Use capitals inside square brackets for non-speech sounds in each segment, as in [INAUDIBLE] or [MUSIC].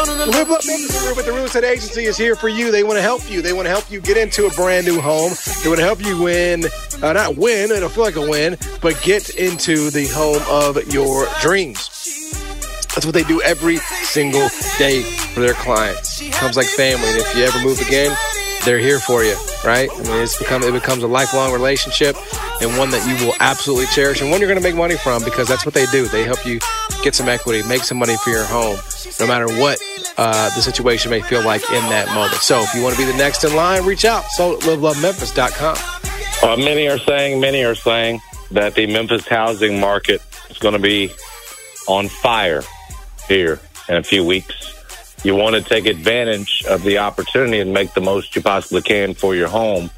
Live Love Memphis with the Real Estate Agency is here for you. They want to help you. They want to help you get into a brand new home. They want to help you win, uh, not win, it'll feel like a win, but get into the home of your dreams. That's what they do every single day for their clients. It comes like family. And if you ever move again, they're here for you, right? I mean, it's become it becomes a lifelong relationship and one that you will absolutely cherish and one you're going to make money from because that's what they do. They help you get some equity, make some money for your home, no matter what uh, the situation may feel like in that moment. So if you want to be the next in line, reach out. So livelovememphis.com. Uh, many are saying, many are saying that the Memphis housing market is going to be on fire here in a few weeks you want to take advantage of the opportunity and make the most you possibly can for your home,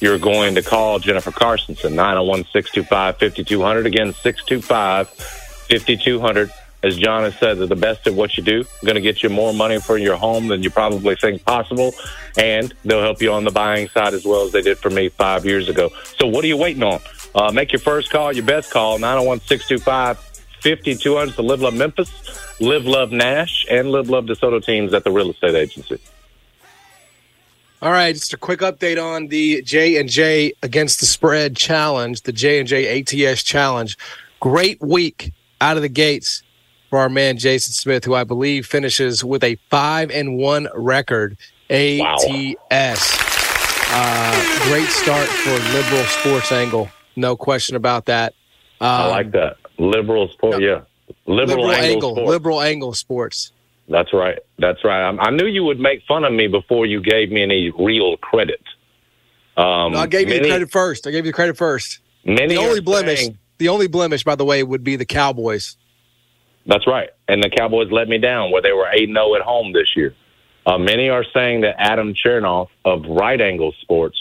you're going to call Jennifer Carsonson, 901 625 5200. Again, 625 5200. As John has said, they're the best at what you do. Going to get you more money for your home than you probably think possible. And they'll help you on the buying side as well as they did for me five years ago. So what are you waiting on? Uh, make your first call, your best call, 901 625 5200 to Live Love Memphis. Live Love Nash and Live Love DeSoto teams at the real estate agency. All right, just a quick update on the J and J against the spread challenge, the J and J ATS challenge. Great week out of the gates for our man Jason Smith, who I believe finishes with a five and one record. ATS. Wow. Uh, great start for liberal sports angle, no question about that. Um, I like that liberal sport. Yeah, liberal, liberal angle, angle liberal angle sports. That's right. That's right. I, I, knew you would make fun of me before you gave me any real credit. Um, no, I gave many, you the credit first. I gave you the credit first. Many the only blemish, saying, the only blemish, by the way, would be the Cowboys. That's right. And the Cowboys let me down where they were 8 0 at home this year. Uh, many are saying that Adam Chernoff of Right Angle Sports,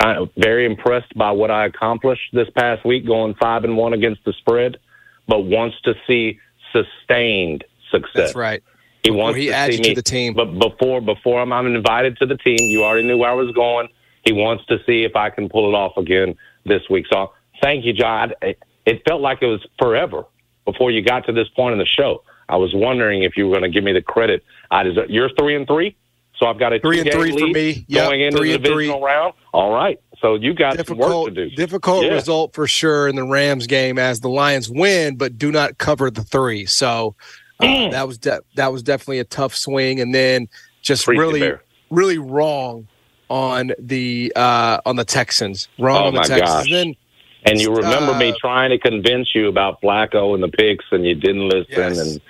kind of very impressed by what I accomplished this past week, going 5 and 1 against the spread but wants to see sustained success. That's right. He before wants he to see me, to the team. But before before I'm, I'm invited to the team, you already knew where I was going. He wants to see if I can pull it off again this week. So thank you, John. It, it felt like it was forever before you got to this point in the show. I was wondering if you were going to give me the credit. I deserve, you're three and three, so I've got a three and three for me yep, going into the divisional round. All right, so you got difficult, work to do. Difficult yeah. result for sure in the Rams game as the Lions win, but do not cover the three. So uh, that was de- that was definitely a tough swing, and then just really really wrong on the uh, on the Texans. Wrong oh on the Texans. Gosh. And then and you remember uh, me trying to convince you about Flacco and the picks, and you didn't listen. Yes. And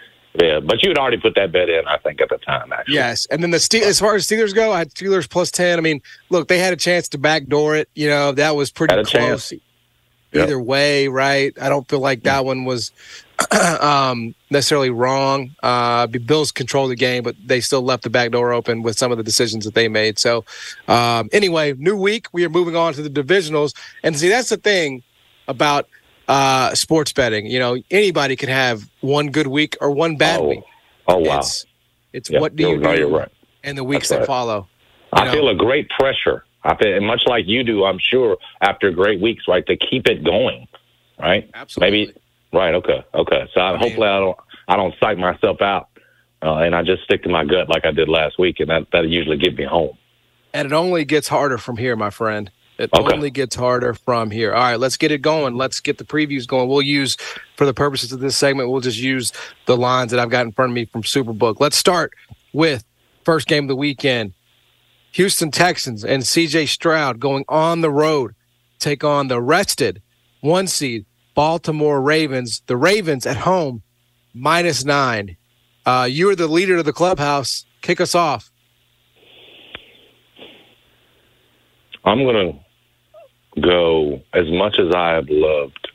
yeah, but you had already put that bet in, I think, at the time. Actually, yes. And then the Steel, as far as Steelers go, I had Steelers plus ten. I mean, look, they had a chance to backdoor it. You know, that was pretty close. Chance. Either yep. way, right? I don't feel like that one was [CLEARS THROAT] um, necessarily wrong. Uh, Bills controlled the game, but they still left the back door open with some of the decisions that they made. So, um, anyway, new week. We are moving on to the divisionals, and see that's the thing about uh, sports betting. You know, anybody can have one good week or one bad oh. week. Oh wow! It's, it's yep. what do you no, do right. and the weeks right. that follow. I know? feel a great pressure. I feel much like you do. I'm sure after great weeks, right, to keep it going, right? Absolutely. Maybe right. Okay. Okay. So I, I hopefully I don't I don't psych myself out, uh, and I just stick to my gut like I did last week, and that that usually get me home. And it only gets harder from here, my friend. It okay. only gets harder from here. All right, let's get it going. Let's get the previews going. We'll use, for the purposes of this segment, we'll just use the lines that I've got in front of me from Superbook. Let's start with first game of the weekend Houston Texans and CJ Stroud going on the road, take on the rested one seed, Baltimore Ravens. The Ravens at home, minus nine. Uh, you are the leader of the clubhouse. Kick us off. I'm going to go as much as I have loved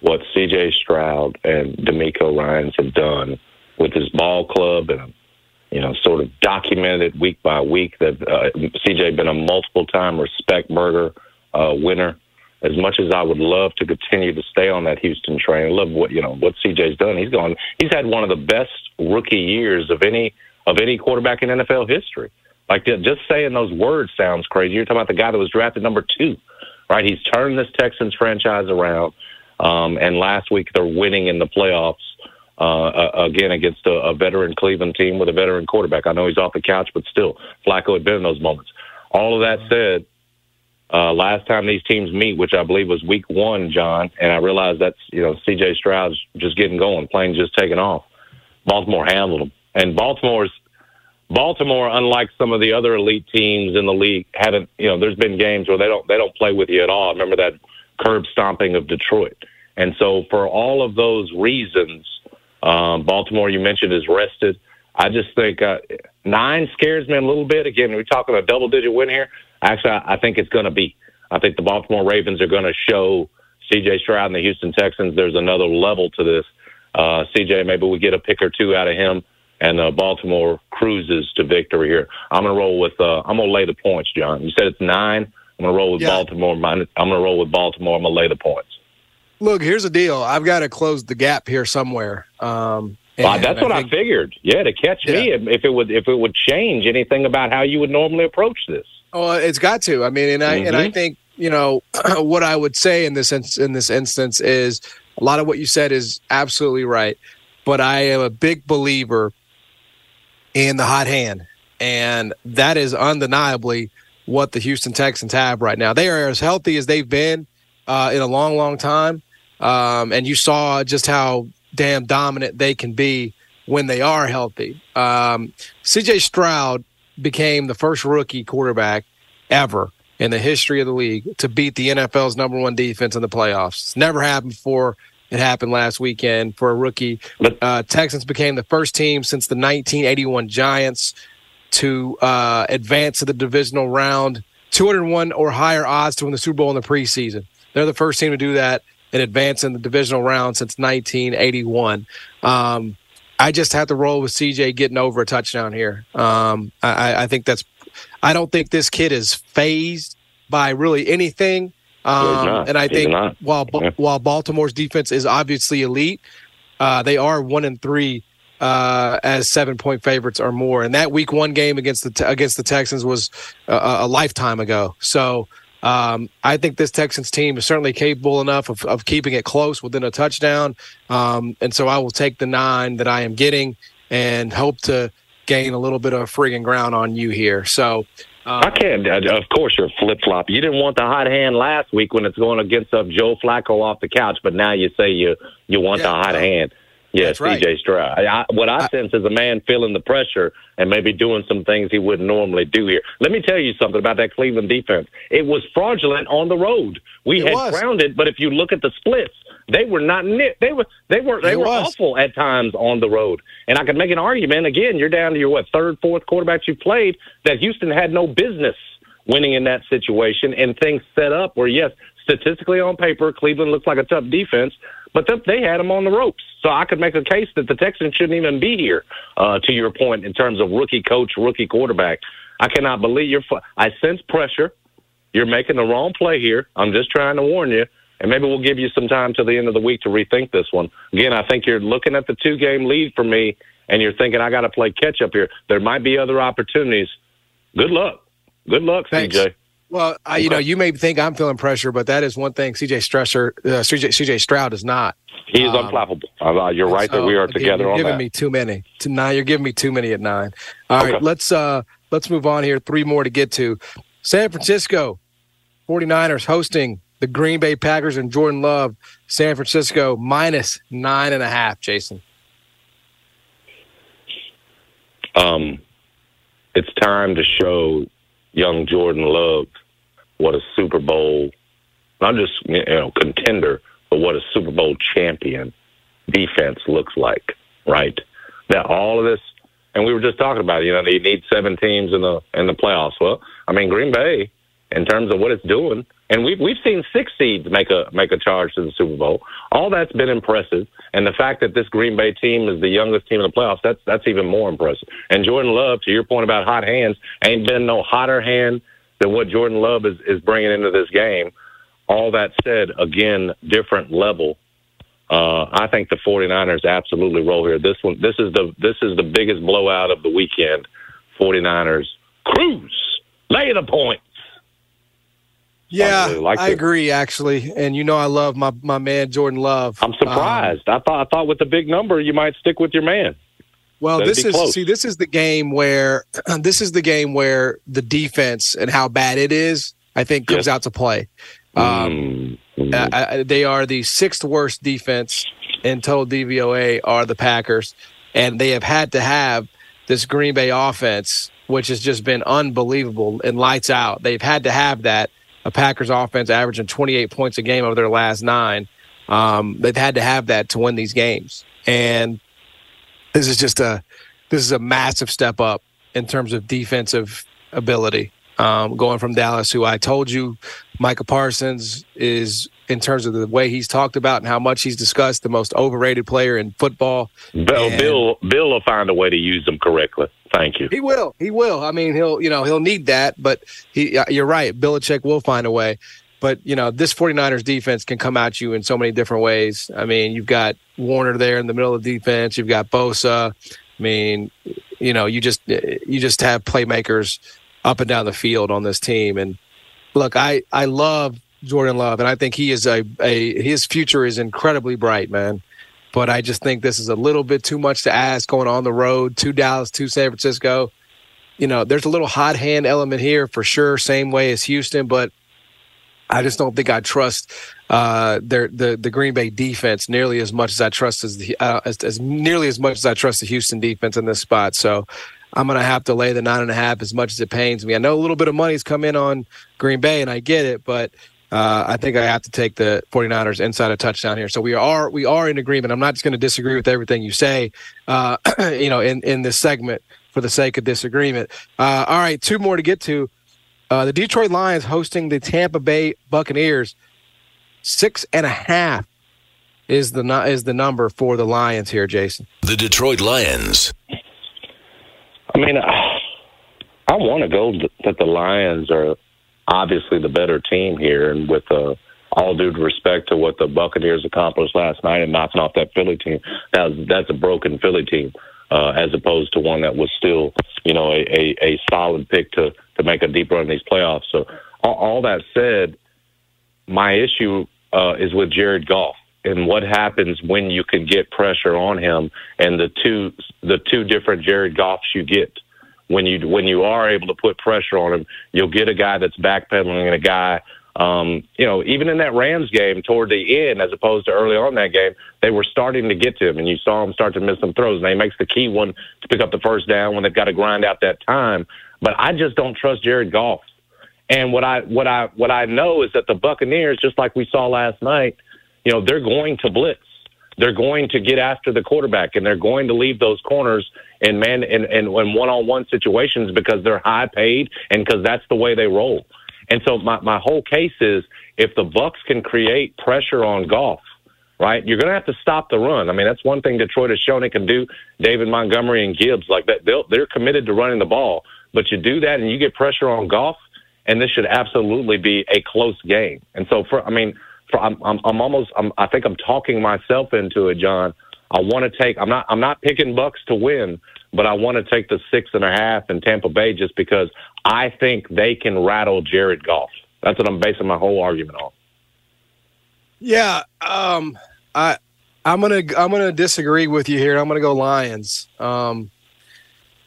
what C.J. Stroud and DeMeco Ryans have done with his ball club and you know, sort of documented week by week that uh, CJ been a multiple time respect murder uh, winner. As much as I would love to continue to stay on that Houston train, love what you know what CJ's done. He's gone. He's had one of the best rookie years of any of any quarterback in NFL history. Like just saying those words sounds crazy. You're talking about the guy that was drafted number two, right? He's turned this Texans franchise around. Um, and last week they're winning in the playoffs uh, again against a, a veteran Cleveland team with a veteran quarterback. I know he's off the couch, but still, Flacco had been in those moments. All of that said, uh, last time these teams meet, which I believe was week one, John, and I realize that's, you know, CJ Stroud's just getting going, plane just taking off. Baltimore handled them. And Baltimore's, Baltimore, unlike some of the other elite teams in the league, haven't, you know, there's been games where they don't, they don't play with you at all. remember that curb stomping of Detroit. And so for all of those reasons, um, Baltimore, you mentioned, is rested. I just think uh, nine scares me a little bit. Again, we're talking a double digit win here. Actually, I, I think it's going to be. I think the Baltimore Ravens are going to show CJ Stroud and the Houston Texans there's another level to this. Uh, CJ, maybe we get a pick or two out of him, and uh, Baltimore cruises to victory here. I'm going to roll with. Uh, I'm going to lay the points, John. You said it's nine. I'm going to roll with yeah. Baltimore. I'm going to roll with Baltimore. I'm to lay the points. Look, here's the deal. I've got to close the gap here somewhere. Um, well, that's I what think, I figured. Yeah, to catch yeah. me if it would if it would change anything about how you would normally approach this. Oh, it's got to. I mean, and I mm-hmm. and I mm-hmm. think you know [CLEARS THROAT] what I would say in this in this instance is a lot of what you said is absolutely right, but I am a big believer in the hot hand, and that is undeniably what the Houston Texans have right now. They are as healthy as they've been uh, in a long, long time. Um, and you saw just how damn dominant they can be when they are healthy. Um, CJ Stroud became the first rookie quarterback ever in the history of the league to beat the NFL's number one defense in the playoffs. It's never happened before. It happened last weekend for a rookie. Uh, Texans became the first team since the 1981 Giants to uh, advance to the divisional round. 201 or higher odds to win the Super Bowl in the preseason. They're the first team to do that in advance in the divisional round since 1981. Um, I just have to roll with CJ getting over a touchdown here. Um, I, I, think that's. I don't think this kid is phased by really anything. Um, and I think while yeah. while Baltimore's defense is obviously elite, uh, they are one and three uh, as seven point favorites or more. And that week one game against the against the Texans was a, a lifetime ago. So um, I think this Texans team is certainly capable enough of, of keeping it close within a touchdown. Um, and so I will take the nine that I am getting and hope to gain a little bit of frigging ground on you here. So uh, I can't. Of course, you're flip flop. You didn't want the hot hand last week when it's going against uh, Joe Flacco off the couch, but now you say you you want yeah, the hot hand. Yes, right. CJ Stroud. I, what I, I sense is a man feeling the pressure and maybe doing some things he wouldn't normally do here. Let me tell you something about that Cleveland defense. It was fraudulent on the road. We had was. grounded, but if you look at the splits, they were not. They were they were they it were was. awful at times on the road. And I could make an argument again. You're down to your what third, fourth quarterbacks you played that Houston had no business winning in that situation, and things set up where yes, statistically on paper, Cleveland looks like a tough defense, but they had them on the ropes. So I could make a case that the Texans shouldn't even be here. Uh, to your point, in terms of rookie coach, rookie quarterback, I cannot believe you're. I sense pressure. You're making the wrong play here. I'm just trying to warn you, and maybe we'll give you some time to the end of the week to rethink this one. Again, I think you're looking at the two game lead for me, and you're thinking I got to play catch up here. There might be other opportunities. Good luck. Good luck, Thanks. CJ. Well, I, you know, you may think I'm feeling pressure, but that is one thing CJ Stresser, uh, CJ, CJ Stroud is not. He is um, unflappable. Uh, you're right so, that we are together you're on giving me too many. To nine, you're giving me too many at nine. All okay. right, let's uh let's move on here. Three more to get to. San Francisco 49ers hosting the Green Bay Packers and Jordan Love. San Francisco minus nine and a half, Jason. Um, it's time to show young Jordan Love what a Super Bowl not just you know contender, but what a Super Bowl champion defense looks like, right? That all of this, and we were just talking about, it, you know, they need seven teams in the in the playoffs. Well, I mean, Green Bay, in terms of what it's doing, and we've we've seen six seeds make a make a charge to the Super Bowl. All that's been impressive, and the fact that this Green Bay team is the youngest team in the playoffs, that's that's even more impressive. And Jordan Love, to your point about hot hands, ain't been no hotter hand than what Jordan Love is is bringing into this game. All that said, again, different level. Uh, I think the 49ers absolutely roll here. This one, this is the this is the biggest blowout of the weekend. 49ers cruise, lay the point. Yeah, I, really I agree actually, and you know I love my my man Jordan Love. I'm surprised. Um, I thought I thought with the big number you might stick with your man. Well, That'd this is close. see this is the game where [CLEARS THROAT] this is the game where the defense and how bad it is I think comes yes. out to play. Um, mm-hmm. I, I, they are the sixth worst defense in total DVOA are the Packers, and they have had to have this Green Bay offense, which has just been unbelievable and lights out. They've had to have that a Packers offense averaging 28 points a game over their last nine. Um, they've had to have that to win these games, and this is just a this is a massive step up in terms of defensive ability. Um, going from Dallas, who I told you, Micah Parsons is in terms of the way he's talked about and how much he's discussed, the most overrated player in football. Bill, and Bill, Bill will find a way to use them correctly. Thank you. He will. He will. I mean, he'll you know he'll need that, but he uh, you're right. Belichick will find a way. But you know this 49ers defense can come at you in so many different ways. I mean, you've got Warner there in the middle of defense. You've got Bosa. I mean, you know, you just you just have playmakers up and down the field on this team. And look, I I love Jordan Love, and I think he is a, a his future is incredibly bright, man. But I just think this is a little bit too much to ask going on the road to Dallas, to San Francisco. You know, there's a little hot hand element here for sure, same way as Houston, but I just don't think I trust uh, their the the Green Bay defense nearly as much as I trust as the uh, as, as nearly as much as I trust the Houston defense in this spot. So I'm going to have to lay the nine and a half as much as it pains me. I know a little bit of money's come in on Green Bay, and I get it, but uh, I think I have to take the 49ers inside a touchdown here. So we are we are in agreement. I'm not just going to disagree with everything you say, uh, [CLEARS THROAT] you know, in in this segment for the sake of disagreement. Uh, all right, two more to get to. Uh, the Detroit Lions hosting the Tampa Bay Buccaneers. Six and a half is the is the number for the Lions here, Jason. The Detroit Lions. I mean, I, I want to go that the Lions are obviously the better team here, and with uh, all due respect to what the Buccaneers accomplished last night and knocking off that Philly team, that's that's a broken Philly team. Uh, as opposed to one that was still, you know, a, a, a solid pick to, to make a deep run in these playoffs. So, all, all that said, my issue uh, is with Jared Goff and what happens when you can get pressure on him and the two the two different Jared Goffs you get when you when you are able to put pressure on him, you'll get a guy that's backpedaling and a guy. Um, you know, even in that Rams game toward the end, as opposed to early on that game, they were starting to get to him, and you saw him start to miss some throws. And he makes the key one to pick up the first down when they've got to grind out that time. But I just don't trust Jared Goff. And what I what I what I know is that the Buccaneers, just like we saw last night, you know, they're going to blitz they're going to get after the quarterback and they're going to leave those corners in man and in one-on-one situations because they're high paid and because that's the way they roll. And so my my whole case is if the Bucks can create pressure on Goff, right? You're going to have to stop the run. I mean, that's one thing Detroit has shown it can do. David Montgomery and Gibbs like that. They'll, they're committed to running the ball, but you do that and you get pressure on Goff, and this should absolutely be a close game. And so for I mean I'm, I'm, I'm almost, I'm, I think I'm talking myself into it, John. I want to take. I'm not. I'm not picking Bucks to win, but I want to take the six and a half in Tampa Bay just because I think they can rattle Jared Goff. That's what I'm basing my whole argument on. Yeah, um, I, I'm gonna, I'm gonna disagree with you here. I'm gonna go Lions. Um,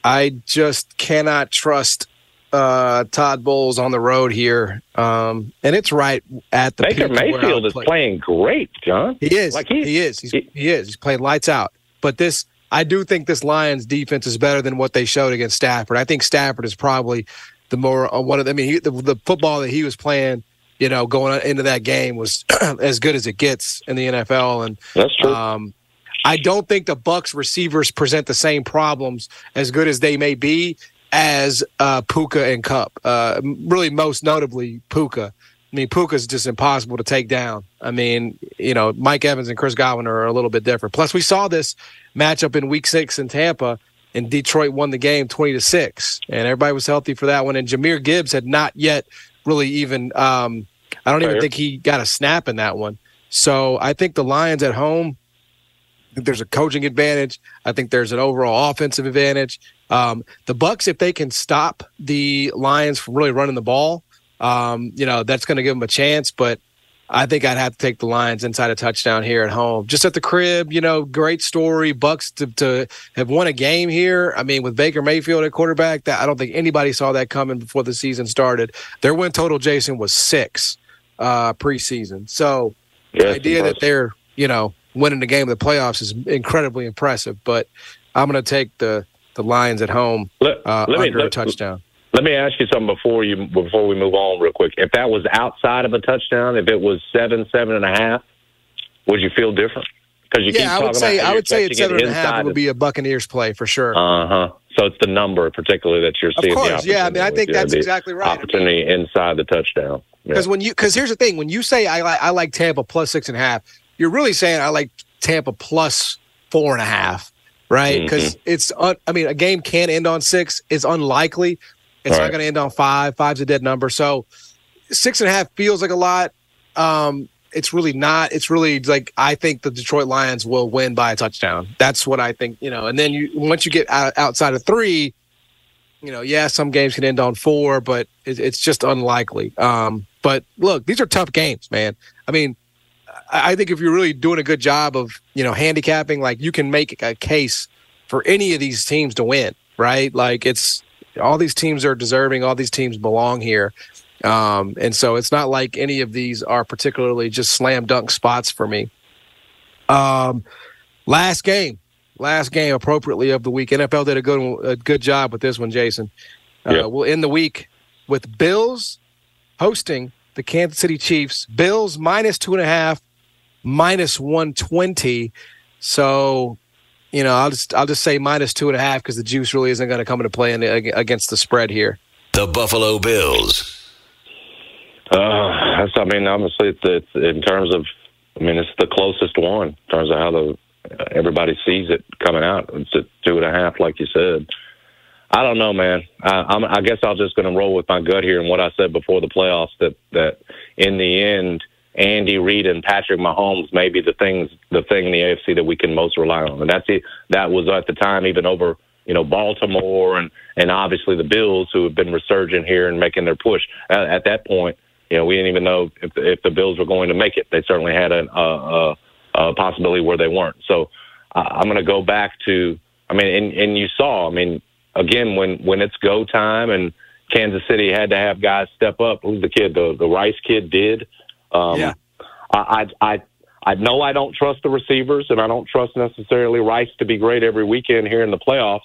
I just cannot trust uh, Todd Bowles on the road here, um, and it's right at the Baker Mayfield is play. playing great, John. He is. Like he, he is. He's, he, he is. He's playing lights out. But this, I do think this Lions defense is better than what they showed against Stafford. I think Stafford is probably the more uh, one of. The, I mean, he, the, the football that he was playing you know, going into that game was [CLEARS THROAT] as good as it gets in the NFL. And That's true. um, I don't think the Bucks receivers present the same problems as good as they may be as uh, Puka and Kupp. Uh, really, most notably Puka. I mean, Puka's just impossible to take down. I mean, you know, Mike Evans and Chris Godwin are a little bit different. Plus, we saw this matchup in Week Six in Tampa, and Detroit won the game twenty to six, and everybody was healthy for that one. And Jahmyr Gibbs had not yet really even. Um, I don't even think he got a snap in that one. So I think the Lions at home. There's a coaching advantage. I think there's an overall offensive advantage. Um, the Bucks, if they can stop the Lions from really running the ball, um, you know that's going to give them a chance. But I think I'd have to take the Lions inside a touchdown here at home, just at the crib. You know, great story. Bucks to, to have won a game here. I mean, with Baker Mayfield at quarterback, that I don't think anybody saw that coming before the season started. Their win total, Jason, was six uh, preseason. So Yeah, the idea that they're you know winning the game of the playoffs is incredibly impressive. But I'm going to take the the Lions at home Let, uh, let me under a let, touchdown. let me ask you something before you before we move on real quick. If that was outside of a touchdown, if it was seven seven and a half, would you feel different? Because you keep Yeah, I talking would say I would say it's seven and a half. It would be a Buccaneers play for sure. Uh huh. So it's the number, particularly that you're Of seeing. the course, yeah. I mean, I think with, that's the exactly right. Opportunity inside the touchdown. Yeah. Because when you because here's the thing: when you say I like I like Tampa plus six and a half, you're really saying I like Tampa plus four and a half, right? Mm-hmm. Because it's un, I mean a game can end on six. It's unlikely. It's not Right. going to end on five. Five's a dead number. So six and a half feels like a lot. Um, it's really not. It's really like I think the Detroit Lions will win by a touchdown. That's what I think. You know, and then you once you get out, outside of three, you know, yeah, some games can end on four, but it, it's just unlikely. Um, but look, these are tough games, man. I mean, I think if you're really doing a good job of, you know, handicapping, like you can make a case for any of these teams to win, right? Like it's all these teams are deserving, all these teams belong here. Um, and so it's not like any of these are particularly just slam dunk spots for me. Um, last game, last game appropriately of the week. NFL did a good a good job with this one, Jason. Uh, Yeah. We'll end the week with Bills hosting the Kansas City Chiefs. Bills minus two and a half, minus one twenty. So, you know, I'll just I'll just say minus two and a half because the juice really isn't going to come into play in the, against the spread here. The Buffalo Bills. Uh, I mean, obviously, it's, it's in terms of, I mean, it's the closest one in terms of how the uh, everybody sees it coming out. It's at two and a half, like you said. I don't know, man. I, I'm, I guess I'm just going to roll with my gut here and what I said before the playoffs that that in the end, Andy Reid and Patrick Mahomes may be the things the thing in the AFC that we can most rely on, and that's it. That was at the time even over you know Baltimore and and obviously the Bills who have been resurgent here and making their push. At, at that point, you know we didn't even know if if the Bills were going to make it. They certainly had a, a, a, a possibility where they weren't. So I I'm going to go back to. I mean, and, and you saw. I mean, again when when it's go time and Kansas City had to have guys step up. Who's the kid? The the Rice kid did. Um, Yeah. I, I I I know I don't trust the receivers, and I don't trust necessarily Rice to be great every weekend here in the playoffs.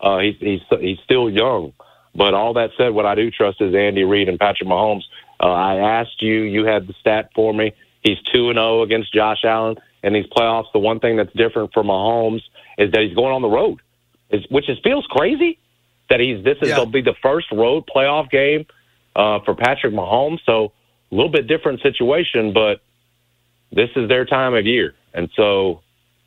Uh, he's he's he's still young, but all that said, what I do trust is Andy Reid and Patrick Mahomes. Uh, I asked you, you had the stat for me. He's two and zero against Josh Allen in these playoffs. The one thing that's different for Mahomes is that he's going on the road, is, which is feels crazy that he's this is Yeah. will be the first road playoff game uh, for Patrick Mahomes. So a little bit different situation, but this is their time of year, and so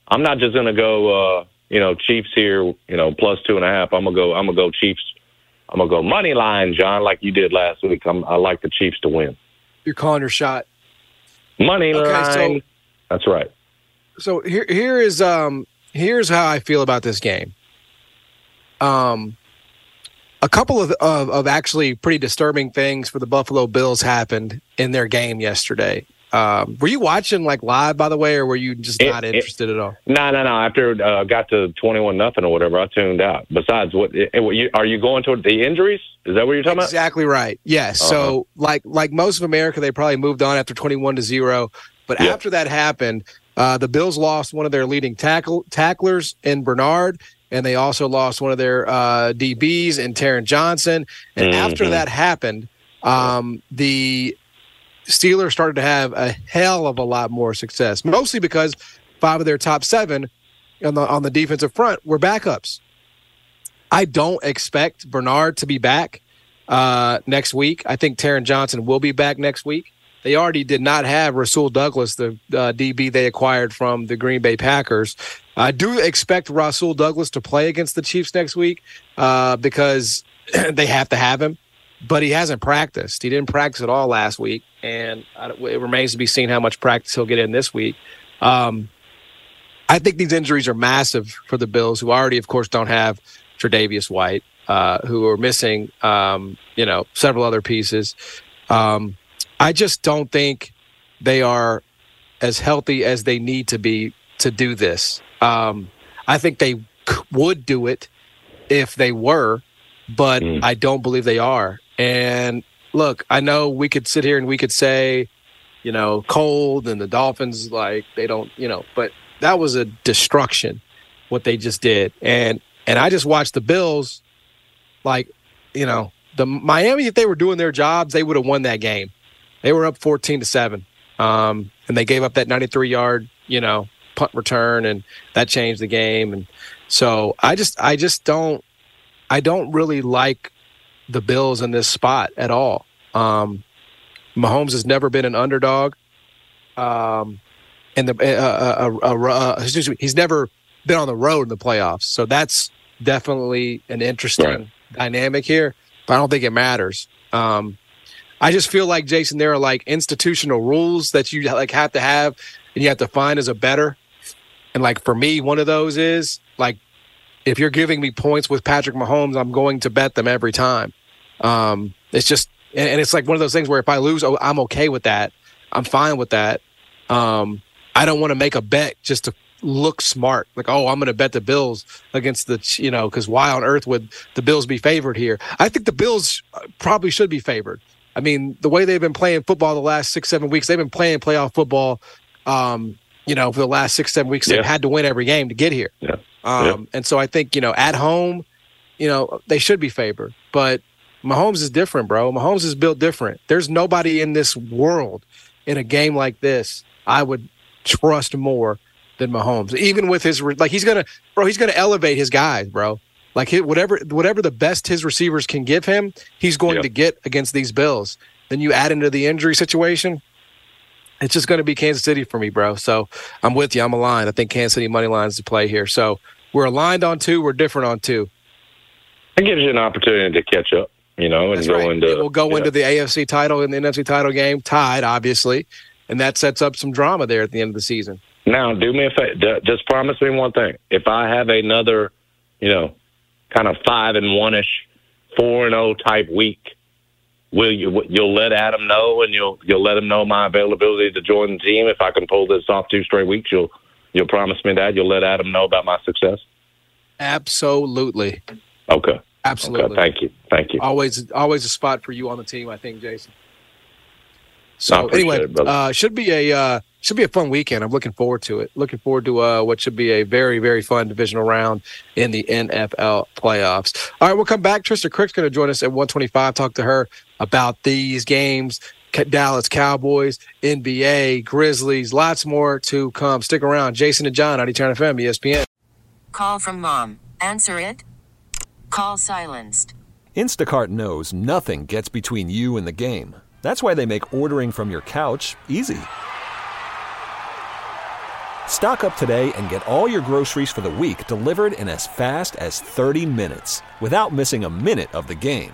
I'm not just going to go, uh, you know, Chiefs here, you know, plus two and a half. I'm gonna go. I'm gonna go Chiefs. I'm gonna go money line, John, like you did last week. I'm, I like the Chiefs to win. You're calling your shot. Money Okay, line. so- That's right. so here here is um here's how I feel about this game. Um a couple of, of of actually pretty disturbing things for the Buffalo Bills happened in their game yesterday. Um, were you watching like live, by the way, or were you just not it- interested at all? No, no, no. After uh, got to twenty-one nothing or whatever, I tuned out. Besides, what it, it- you, are you going toward the injuries? Is that what you're talking about? Exactly right. Yes. So Uh-huh. like like most of America, they probably moved on after twenty one to zero. But Yep. after that happened, uh, the Bills lost one of their leading tackle tacklers in Bernard, and they also lost one of their uh, DBs in Taron Johnson. And after Mhm. that happened, um, the Steelers started to have a hell of a lot more success, mostly because five of their top seven on the on the defensive front were backups. I don't expect Bernard to be back uh, next week. I think Taron Johnson will be back next week. They already did not have Rasul Douglas, the uh, DB they acquired from the Green Bay Packers. I do expect Rasul Douglas to play against the Chiefs next week uh, because [CLEARS THROAT] they have to have him, but he hasn't practiced. He didn't practice at all last week, and it remains to be seen how much practice he'll get in this week. Um, I think these injuries are massive for the Bills, who already, of course, don't have Tre'Davious White, uh, who are missing, um, you know, several other pieces. Um, I just don't think they are as healthy as they need to be to do this. Um, I think they would do it if they were, but mm. I don't believe they are. And look, I know we could sit here and we could say, you know, cold and the Dolphins, like they don't, you know, but that was a destruction what they just did. And and I just watched the Bills, like, you know, the Miami, if they were doing their jobs, they would have won that game. They were up 14 to 7. Um, and they gave up that 93 yard, you know, punt return and that changed the game. And so I just I just don't I don't really like the Bills in this spot at all. Um, Mahomes has never been an underdog. Um, and the uh, uh, uh, uh, excuse me, he's never been on the road in the playoffs. So that's definitely an interesting right. dynamic here. But I don't think it matters. Um, I just feel like Jason, there are like institutional rules that you like have to have, and you have to find as a better. And like for me, one of those is like if you're giving me points with Patrick Mahomes, I'm going to bet them every time. Um, it's just and, it's like one of those things where if I lose, oh, I'm okay with that. I'm fine with that. Um, I don't want to make a bet just to look smart. Like, oh, I'm going to bet the Bills against the, you know, because why on earth would the Bills be favored here? I think the Bills uh, probably should be favored. I mean, the way they've been playing football the last six, seven weeks, they've been playing playoff football, um, you know, for the last six, seven weeks. Yeah. They've had to win every game to get here. Yeah. Um, yeah. And so I think, you know, at home, you know, they should be favored. But Mahomes is different, bro. Mahomes is built different. There's nobody in this world in a game like this I would trust more than Mahomes. Even with his, like, he's going to, bro, he's going to elevate his guys, bro. Like whatever whatever the best his receivers can give him, he's going yep. to get against these Bills. Then you add into the injury situation, it's just going to be Kansas City for me, bro. So I'm with you. I'm aligned. I think Kansas City money lines to play here. So we're aligned on two. We're different on two. It gives you an opportunity to catch up, you know, and That's go right. into. We'll go into the AFC title and the NFC title game tied, obviously, and that sets up some drama there at the end of the season. Now, do me a favor. Just promise me one thing. If I have another, you know, kind of five and one ish, four and zero oh type week, will you you'll let Adam know and you'll you'll let him know my availability to join the team if I can pull this off two straight weeks. You'll you'll promise me that you'll let Adam know about my success. Absolutely. Okay. Absolutely. Okay. Thank you. Thank you. Always always a spot for you on the team. I think, Jason. So anyway, it, uh, should be a uh, should be a fun weekend. I'm looking forward to it. Looking forward to uh, what should be a very very fun divisional round in the NFL playoffs. All right, we'll come back. Trysta Krick's going to join us at 125. Talk to her about these games. Dallas Cowboys, NBA, Grizzlies, lots more to come. Stick around. Jason and John on Eternal FM, ESPN. Call from mom. Answer it. Call silenced. Instacart knows nothing gets between you and the game. That's why they make ordering from your couch easy. Stock up today and get all your groceries for the week delivered in as fast as 30 minutes without missing a minute of the game.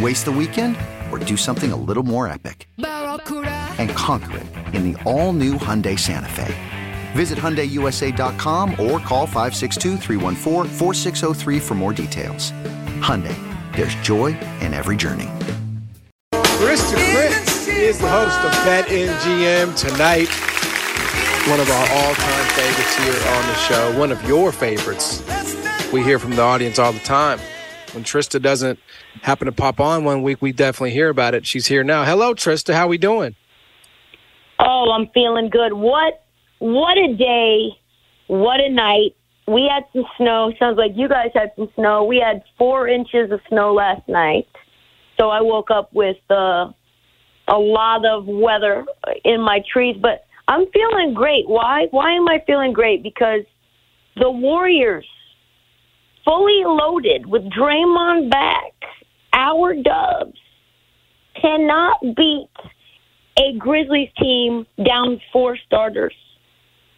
Waste the weekend or do something a little more epic? And conquer it in the all new Hyundai Santa Fe. Visit HyundaiUSA.com or call 562 for more details. Hyundai, there's joy in every journey. Trysta Krick is the host of Bet MGM tonight. One of our all-time favorites here on the show. One of your favorites. We hear from the audience all the time. When Trysta doesn't happen to pop on one week, we definitely hear about it. She's here now. Hello, Trysta. How we doing? Oh, I'm feeling good. What what a day. What a night. We had some snow. Sounds like you guys had some snow. We had four inches of snow last night. So I woke up with uh, a lot of weather in my trees, but I'm feeling great. Why? Why am I feeling great? Because the Warriors, fully loaded with Draymond back, our Dubs, cannot beat a Grizzlies team down four starters.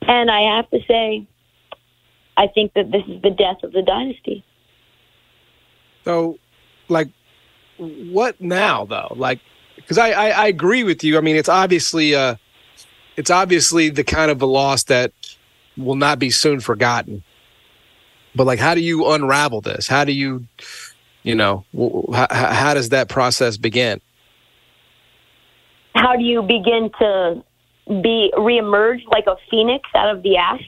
And I have to say, I think that this is the death of the dynasty. So, like, what now though? Like, because I, I, I agree with you. I mean, it's obviously uh, it's obviously the kind of a loss that will not be soon forgotten. But like, how do you unravel this? How do you, you know, how, how does that process begin? How do you begin to be reemerge like a phoenix out of the ash?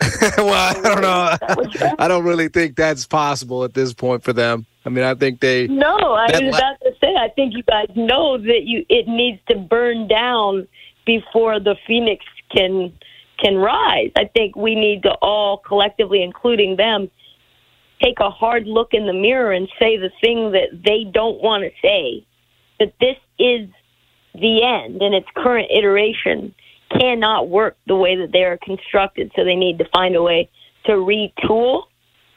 [LAUGHS] well, I don't know. I don't really think that's possible at this point for them. I mean, I think they. No, I was about to say. I think you guys know that you it needs to burn down before the phoenix can can rise. I think we need to all collectively, including them, take a hard look in the mirror and say the thing that they don't want to say. That this is the end in its current iteration cannot work the way that they are constructed. So they need to find a way to retool.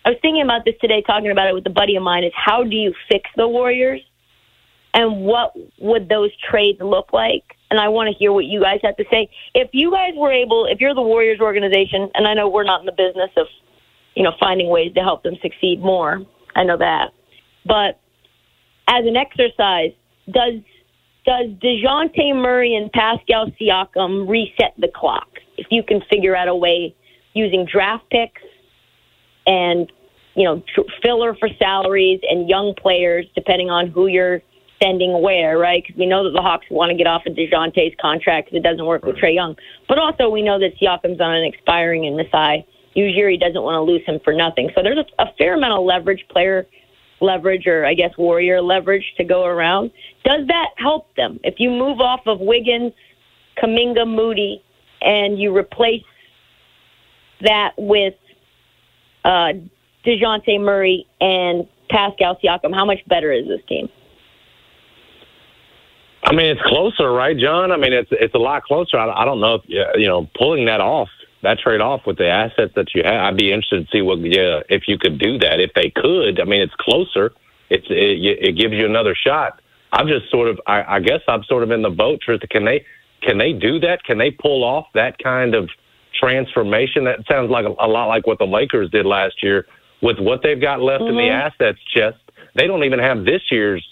I was thinking about this today, talking about it with a buddy of mine. Is how do you fix the Warriors, and what would those trades look like? And I want to hear what you guys have to say. If you guys were able, if you're the Warriors organization, and I know we're not in the business of, you know, finding ways to help them succeed more. I know that, but as an exercise, does does DeJounte Murray and Pascal Siakam reset the clock? If you can figure out a way using draft picks and, you know, filler for salaries and young players, depending on who you're sending where, right? Because we know that the Hawks want to get off of DeJounte's contract because it doesn't work with Trae Young. But also we know that Siakam's on an expiring in Masai. Ujiri doesn't want to lose him for nothing. So there's a, a fair amount of leverage player leverage or I guess warrior leverage to go around. Does that help them? If you move off of Wiggins, Kuminga, Moody, and you replace that with uh, DeJounte Murray and Pascal Siakam, how much better is this team? I mean, it's closer, right, John? I mean, it's it's a lot closer. I, I don't know if you know pulling that off that trade off with the assets that you have. I'd be interested to see what yeah if you could do that. If they could, I mean, it's closer. It's it, it gives you another shot. I'm just sort of I, I guess I'm sort of in the boat. Tristan, can they can they do that? Can they pull off that kind of transformation? That sounds like a, a lot like what the Lakers did last year with what they've got left mm-hmm. in the mm-hmm. assets chest. They don't even have this year's.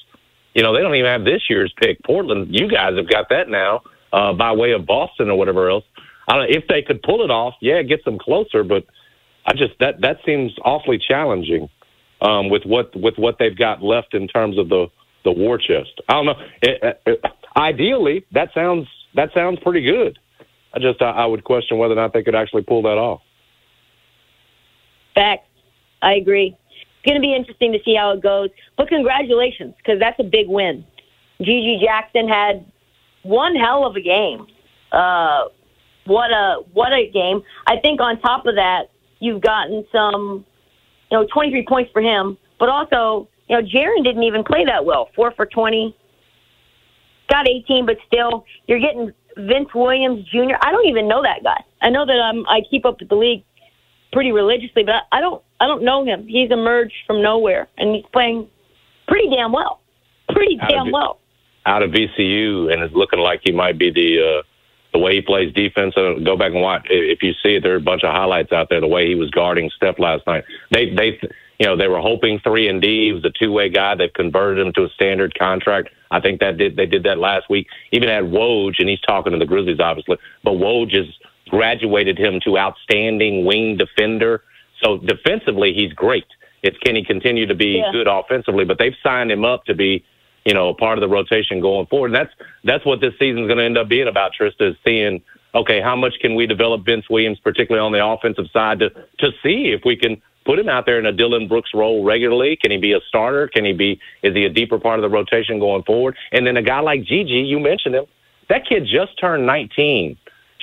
You know, they don't even have this year's pick. Portland, you guys have got that now uh, by way of Boston or whatever else. I don't know if they could pull it off. Yeah, it gets them closer, but I just that that seems awfully challenging um, with what with what they've got left in terms of the the war chest. I don't know. It, it, ideally, that sounds that sounds pretty good. I just I, I would question whether or not they could actually pull that off. Facts. I agree. Going to be interesting to see how it goes. But congratulations, because that's a big win. GG Jackson had one hell of a game. Uh, what a what a game. I think on top of that, you've gotten some, you know, 23 points for him, but also, you know, Jaren didn't even play that well. Four for 20, got 18, but still, you're getting Vince Williams Jr. I don't even know that guy. I know that I'm I keep up with the league pretty religiously, but I, I don't I don't know him. He's emerged from nowhere and he's playing pretty damn well, pretty Out damn of- well. out of VCU and is looking like he might be the uh, the way he plays defense. Uh, go back and watch if you see it. There are a bunch of highlights out there. The way he was guarding Steph last night. They they you know they were hoping three and D he was a two way guy. They've converted him to a standard contract. I think that did they did that last week. Even had Woj and he's talking to the Grizzlies obviously, but Woj has graduated him to outstanding wing defender. So defensively he's great. It's can he continue to be Yeah. good offensively? But they've signed him up to be you know, a part of the rotation going forward. And that's that's what this season's going to end up being about. Trysta is seeing, okay, how much can we develop Vince Williams, particularly on the offensive side, to to see if we can put him out there in a Dillon Brooks role regularly. Can he be a starter? Can he be? Is he a deeper part of the rotation going forward? And then a guy like Gigi, you mentioned him. That kid just turned 19.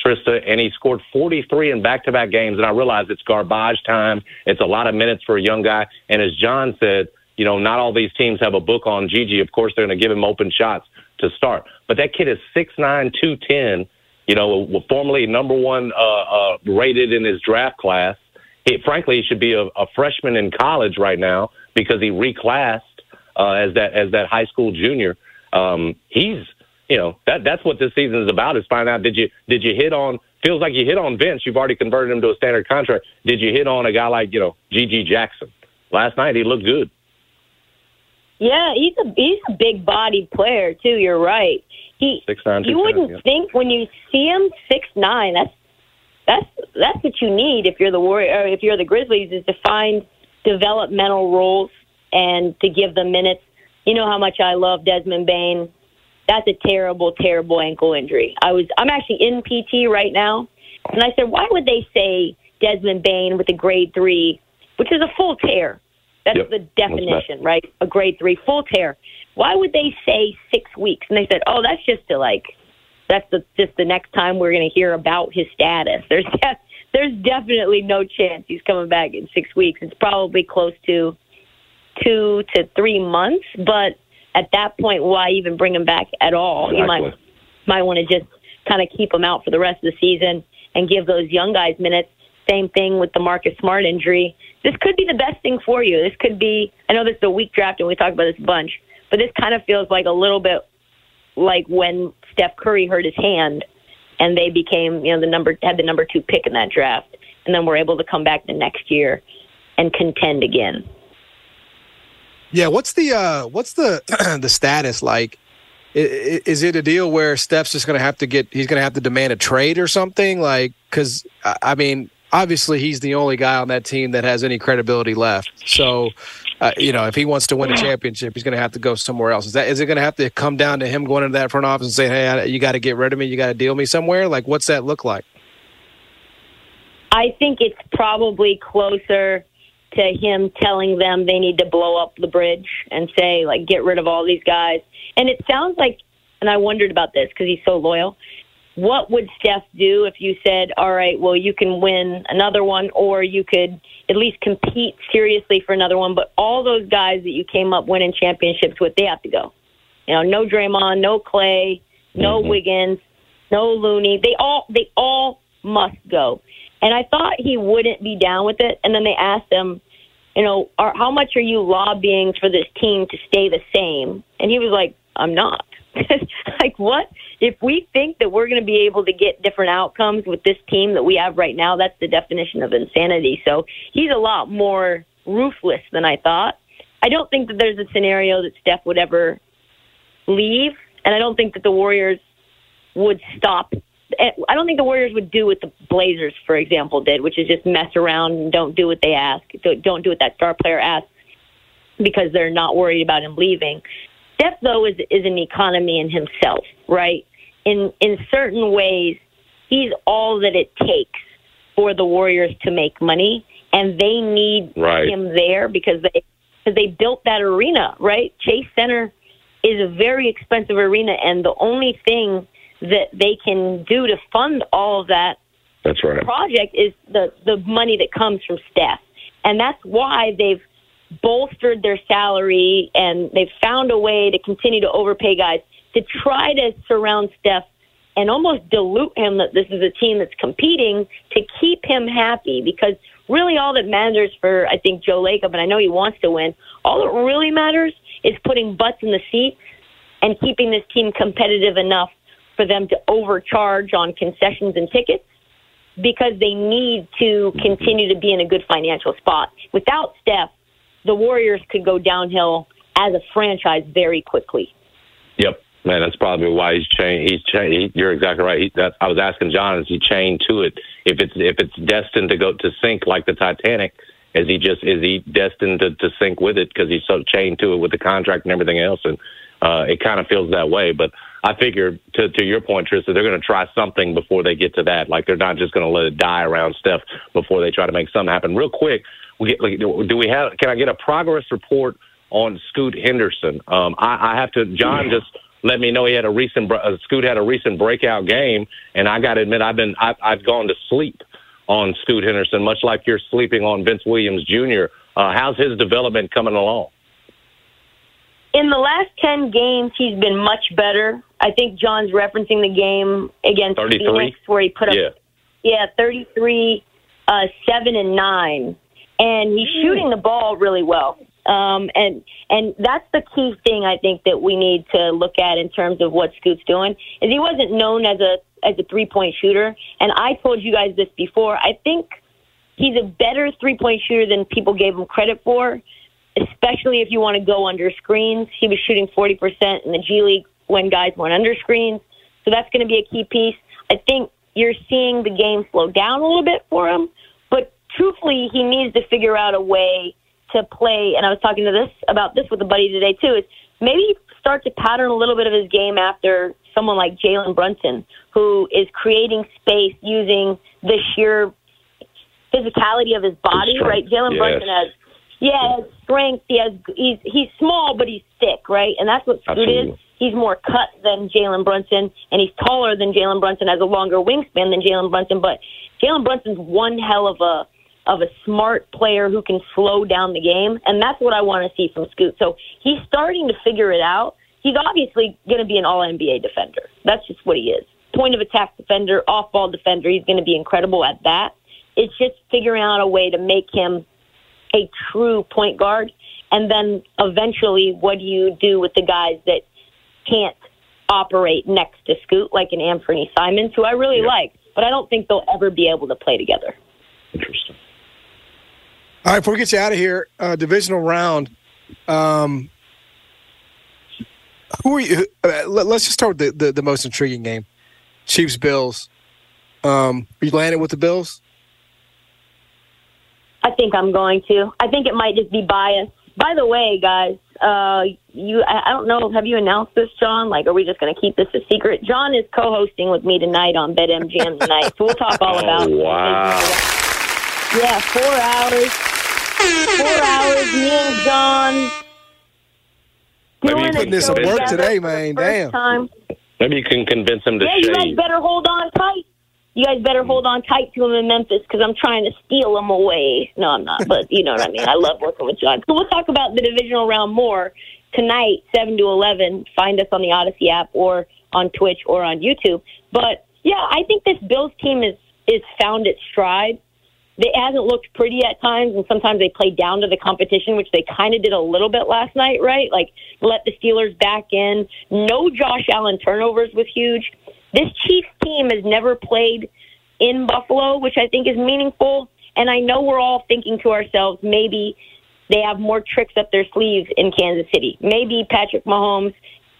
Trysta, and he scored 43 in back-to-back games. And I realize it's garbage time. It's a lot of minutes for a young guy. And as John said, you know, not all these teams have a book on Gigi. Of course, they're going to give him open shots to start. But that kid is 6'9", 210, you know, formerly number one uh, uh, rated in his draft class. He, frankly, he should be a, a freshman in college right now because he reclassed uh, as that as that high school junior. Um, he's, you know, that that's what this season is about is find out did you did you hit on feels like you hit on Vince. You've already converted him to a standard contract. Did you hit on a guy like you know G.G. Jackson? Last night he looked good. Yeah, he's a he's a big bodied player too. You're right. He Six nine, you wouldn't think when you see him six nine. That's that's that's what you need if you're the Warrior or if you're the Grizzlies is to find developmental roles and to give them minutes. You know how much I love Desmond Bane. That's a terrible, terrible ankle injury. I was I'm actually in PT right now, and I said, why would they say Desmond Bane with a grade three, which is a full tear? That's Yep. the That's definition, right? A grade three full tear. Why would they say six weeks? And they said, oh, that's just to like, that's the just the next time we're going to hear about his status. There's [LAUGHS] there's definitely no chance he's coming back in six weeks. It's probably close to two to three months, but at that point, why even bring him back at all? You might might want to just kind of keep him out for the rest of the season and give those young guys minutes. Same thing with the Marcus Smart injury. This could be the best thing for you. This could be. I know this is a weak draft, and we talk about this a bunch, but this kind of feels like a little bit like when Steph Curry hurt his hand, and they became, you know, the number had the number two pick in that draft, and then were able to come back the next year and contend again. Yeah, what's the uh, what's the [CLEARS THROAT] the status like? Is it a deal where Steph's just going to have to get? He's going to have to demand a trade or something? Like, because I mean, obviously he's the only guy on that team that has any credibility left. So, uh, you know, if he wants to win a championship, he's going to have to go somewhere else. Is that is it going to have to come down to him going into that front office and saying, "Hey, you got to get rid of me. You got to deal me somewhere"? Like, what's that look like? I think it's probably closer to him telling them they need to blow up the bridge and say, like, get rid of all these guys. And it sounds like, and I wondered about this because he's so loyal. What would Steph do if you said, all right, well, you can win another one, or you could at least compete seriously for another one, but all those guys that you came up winning championships with, they have to go. You know, no Draymond, no Clay, no mm-hmm. Wiggins, no Looney. They all they all must go. And I thought he wouldn't be down with it. And then they asked him, you know, are, how much are you lobbying for this team to stay the same? And he was like, I'm not. [LAUGHS] like what? If we think that we're going to be able to get different outcomes with this team that we have right now, that's the definition of insanity. So he's a lot more ruthless than I thought. I don't think that there's a scenario that Steph would ever leave, and I don't think that the Warriors would stop. Eh, I don't think the Warriors would do what the Blazers, for example, did, which is just mess around and don't do what they ask. Don't don't do what that star player asks because they're not worried about him leaving. Steph, though, is is an economy in himself, right? In in certain ways, he's all that it takes for the Warriors to make money, and they need Right. him there because they because they built that arena, right? Chase Center is a very expensive arena, and the only thing that they can do to fund all of that That's right. project is the the money that comes from Steph, and that's why they've bolstered their salary and they've found a way to continue to overpay guys to try to surround Steph and almost dilute him that this is a team that's competing to keep him happy because really all that matters for I think Joe Lacob and I know he wants to win. All that really matters is putting butts in the seats and keeping this team competitive enough for them to overcharge on concessions and tickets because they need to continue to be in a good financial spot. Without Steph, the Warriors could go downhill as a franchise very quickly. Yep. Man, that's probably why he's chained. He's chained. He, you're exactly right. He, that, I was asking John, is he chained to it? If it's if it's destined to go to sink like the Titanic, is he just is he destined to, to sink with it because he's so chained to it with the contract and everything else? And uh, it kind of feels that way. But I figure to to your point, Trysta, they're going to try something before they get to that. Like they're not just going to let it die around Steph before they try to make something happen. Real quick, we get, like, do we have? Can I get a progress report on Scoot Henderson? Um, I, I have to. John just let me know he had a recent uh, Scoot had a recent breakout game, and I got to admit I've been I've, I've gone to sleep on Scoot Henderson, much like you're sleeping on Vince Williams Jr. Uh, how's his development coming along? In the last 10 games, he's been much better. I think John's referencing the game against 33? Phoenix where he put up, Yeah. yeah 33, uh, 7, and 9. And he's shooting the ball really well. Um, and and that's the key thing I think that we need to look at in terms of what Scoot's doing is he wasn't known as a as a three point shooter, and I told you guys this before. I think he's a better three point shooter than people gave him credit for, especially if you want to go under screens. He was shooting forty percent in the G League when guys went under screens, so that's going to be a key piece. I think you're seeing the game slow down a little bit for him, but truthfully, he needs to figure out a way to play. And I was talking to this about this with a buddy today too. Is maybe start to pattern a little bit of his game after someone like Jalen Brunson, who is creating space using the sheer physicality of his body. Right, Jalen yes. Brunson has. Yeah, strength. He has. He's he's small, but he's thick, right? And that's what Scoot Absolutely. is. He's more cut than Jalen Brunson, and he's taller than Jalen Brunson. Has a longer wingspan than Jalen Brunson, but Jalen Brunson's one hell of a of a smart player who can slow down the game, and that's what I want to see from Scoot. So he's starting to figure it out. He's obviously going to be an All NBA defender. That's just what he is. Point of attack defender, off ball defender. He's going to be incredible at that. It's just figuring out a way to make him a true point guard, and then eventually, what do you do with the guys that can't operate next to Scoot, like an Anthony Simons, who I really like, but I don't think they'll ever be able to play together. Interesting. All right, before we get you out of here, uh, divisional round. Um, who are you? Uh, let, us just start with the, the, the most intriguing game: Chiefs Bills. Um, are you landing with the Bills? I think I'm going to. I think it might just be bias. By the way, guys, uh, you I, I don't know. Have you announced this, John? Like, are we just going to keep this a secret? John is co-hosting with me tonight on BetMGM tonight, so we'll talk all [LAUGHS] about. Oh, wow. Yeah, four hours. Four hours. Me and John. Maybe you a putting in some show work today, man. Damn. Time. Maybe you can convince him to Yeah, you guys better hold on tight. You guys better hold on tight to him in Memphis because I'm trying to steal him away. No, I'm not, but you know what I mean. I love working with John. So we'll talk about the divisional round more tonight, seven to eleven. Find us on the Odyssey app or on Twitch or on YouTube. But yeah, I think this Bills team is is found its stride. It hasn't looked pretty at times, and sometimes they play down to the competition, which they kind of did a little bit last night, right? Like let the Steelers back in. No Josh Allen turnovers was huge. This Chiefs team has never played in Buffalo, which I think is meaningful. And I know we're all thinking to ourselves, maybe they have more tricks up their sleeves in Kansas City. Maybe Patrick Mahomes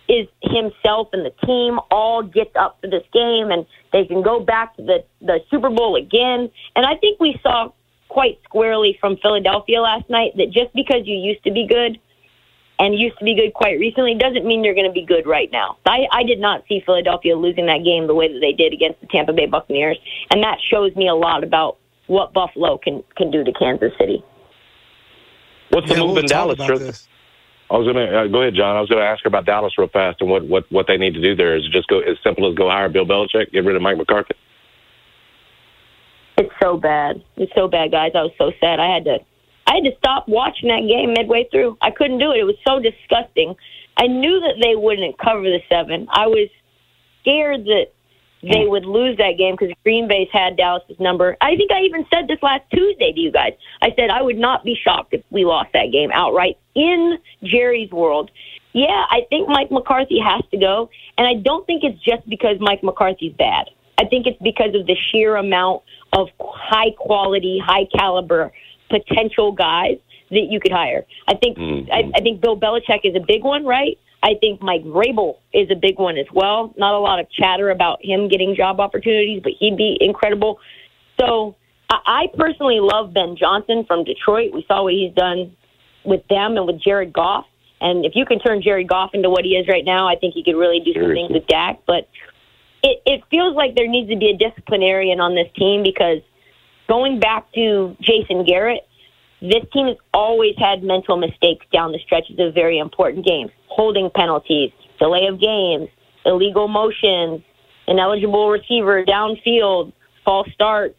is himself and the team all get up for this game and they can go back to the, the Super Bowl again. And I think we saw quite squarely from Philadelphia last night that just because you used to be good and used to be good quite recently doesn't mean you're going to be good right now. I, I did not see Philadelphia losing that game the way that they did against the Tampa Bay Buccaneers, and that shows me a lot about what Buffalo can can do to Kansas City. What's the Yeah, move we'll in Dallas, about Tristan? this. I was gonna uh, go ahead, John. I was gonna ask her about Dallas real fast and what, what, what they need to do there. Is it just go as simple as go hire Bill Belichick, get rid of Mike McCarthy? It's so bad. It's so bad, guys. I was so sad. I had to I had to stop watching that game midway through. I couldn't do it. It was so disgusting. I knew that they wouldn't cover the seven. I was scared that they would lose that game because Green Bay's had Dallas's number. I think I even said this last Tuesday to you guys. I said I would not be shocked if we lost that game outright in Jerry's world. Yeah, I think Mike McCarthy has to go, and I don't think it's just because Mike McCarthy's bad. I think it's because of the sheer amount of high quality, high caliber potential guys that you could hire. I think Mm-hmm. I, I think Bill Belichick is a big one, right? I think Mike Vrabel is a big one as well. Not a lot of chatter about him getting job opportunities, but he'd be incredible. So I, I personally love Ben Johnson from Detroit. We saw what he's done with them and with Jared Goff. And if you can turn Jared Goff into what he is right now, I think he could really do some things with Dak. But it, it feels like there needs to be a disciplinarian on this team because going back to Jason Garrett, this team has always had mental mistakes down the stretches of very important games. Holding penalties, delay of games, illegal motions, ineligible receiver downfield, false starts,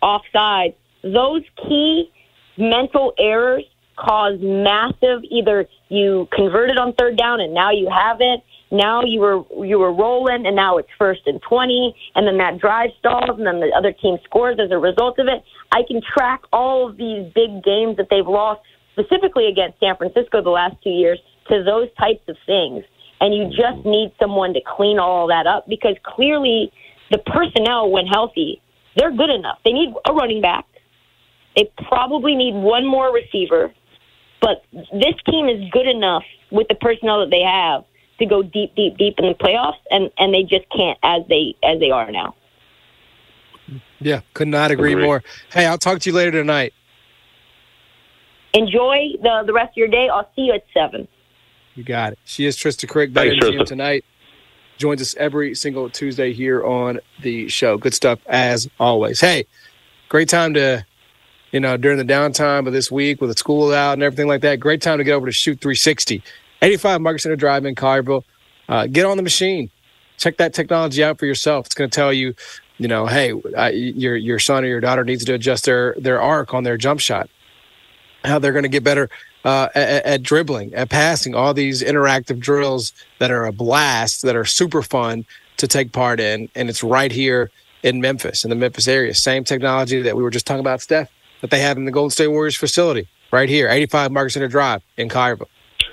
offside. Those key mental errors cause massive either you converted on third down and now you haven't now you were you were rolling and now it's first and 20 and then that drive stalls and then the other team scores as a result of it. I can track all of these big games that they've lost specifically against san francisco the last two years to those types of things. And you just need someone to clean all that up because clearly the personnel when healthy they're good enough. They need a running back. They probably need one more receiver. But this team is good enough with the personnel that they have to go deep, deep, deep in the playoffs, and and they just can't as they as they are now. Yeah, could not agree Agree. more. Hey, I'll talk to you later tonight. Enjoy the the rest of your day. I'll see you at seven. You got it. She is Trysta Krick, better Thanks, MGM Trysta. tonight. Joins us every single Tuesday here on the show. Good stuff as always. Hey, great time to, you know, during the downtime of this week with the school out and everything like that. Great time to get over to Shoot 360, 85 Market Center Drive in Collierville. Uh, get on the machine. Check that technology out for yourself. It's going to tell you, you know, hey, uh, your your son or your daughter needs to adjust their their arc on their jump shot how they're going to get better uh, at, at dribbling, at passing, all these interactive drills that are a blast, that are super fun to take part in. And it's right here in Memphis, in the Memphis area. Same technology that we were just talking about, Steph, that they have in the Golden State Warriors facility right here, 85 Market Center Drive in Collierville.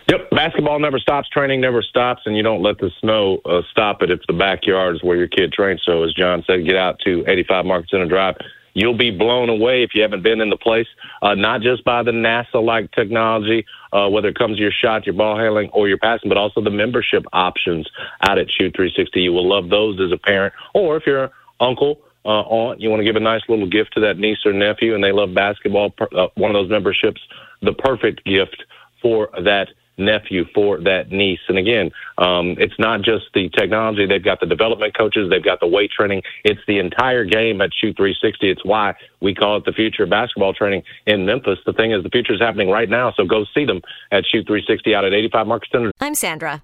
Yep, basketball never stops, training never stops, and you don't let the snow uh, stop it if the backyard is where your kid trains. So, as John said, get out to 85 Market Center Drive. You'll be blown away if you haven't been in the place, uh, not just by the NASA like technology, uh, whether it comes to your shot, your ball handling, or your passing, but also the membership options out at Shoot 360. You will love those as a parent, or if you're an uncle, uh, aunt, you want to give a nice little gift to that niece or nephew, and they love basketball, uh, one of those memberships, the perfect gift for that nephew for that niece. And again, um, it's not just the technology. They've got the development coaches. They've got the weight training. It's the entire game at Shoot 360. It's why we call it the future of basketball training in Memphis. The thing is, the future is happening right now. So go see them at Shoot 360 out at 85 Market Center. I'm Sandra,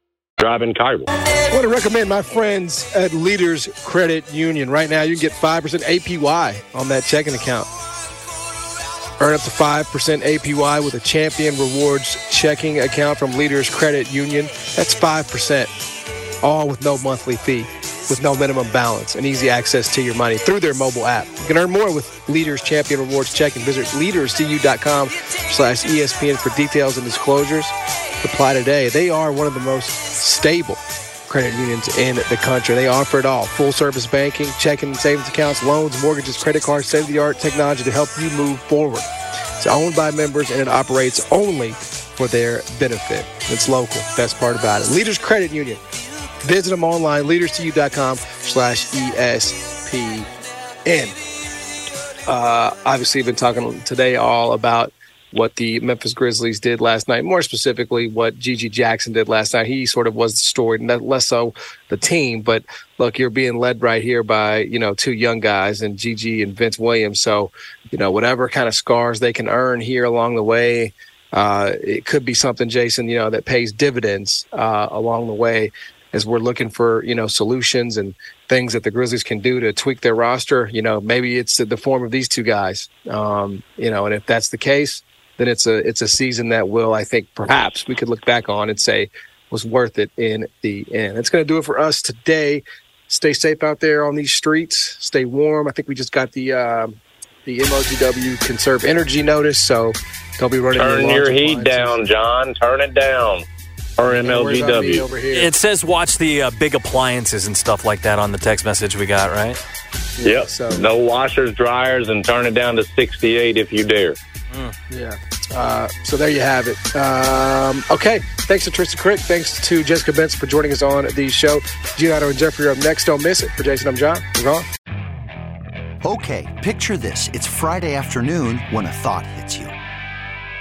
Drive in Cairo. I want to recommend my friends at Leaders Credit Union. Right now, you can get 5% APY on that checking account. Earn up to 5% APY with a Champion Rewards checking account from Leaders Credit Union. That's 5%, all with no monthly fee, with no minimum balance, and easy access to your money through their mobile app. You can earn more with Leaders Champion Rewards checking. Visit leaderscu.com slash ESPN for details and disclosures. Apply today. They are one of the most stable credit unions in the country. They offer it all full service banking, checking and savings accounts, loans, mortgages, credit cards, state of the art technology to help you move forward. It's owned by members and it operates only for their benefit. It's local. Best part about it. Leaders Credit Union. Visit them online, leaderscu.com slash ESPN. Uh, obviously, been talking today all about what the Memphis Grizzlies did last night, more specifically what GG Jackson did last night. He sort of was the story, less so the team. But look, you're being led right here by, you know, two young guys and GG and Vince Williams. So, you know, whatever kind of scars they can earn here along the way, uh, it could be something, Jason, you know, that pays dividends uh, along the way as we're looking for, you know, solutions and things that the Grizzlies can do to tweak their roster. You know, maybe it's the form of these two guys. Um, you know, and if that's the case, then it's a it's a season that will I think perhaps we could look back on and say was worth it in the end. That's going to do it for us today. Stay safe out there on these streets. Stay warm. I think we just got the uh, the MOGW conserve energy notice, so don't be running. Turn your heat down, John. Turn it down. Or MLGW. It says watch the uh, big appliances and stuff like that on the text message we got, right? Yep. So. No washers, dryers, and turn it down to 68 if you dare. Mm. Yeah. Uh, so there you have it. Um, okay. Thanks to Tristan Krick. Thanks to Jessica Benson for joining us on the show. Gianotto and Jeffrey are up next. Don't miss it. For Jason, I'm John. We're gone. Okay. Picture this. It's Friday afternoon when a thought hits you.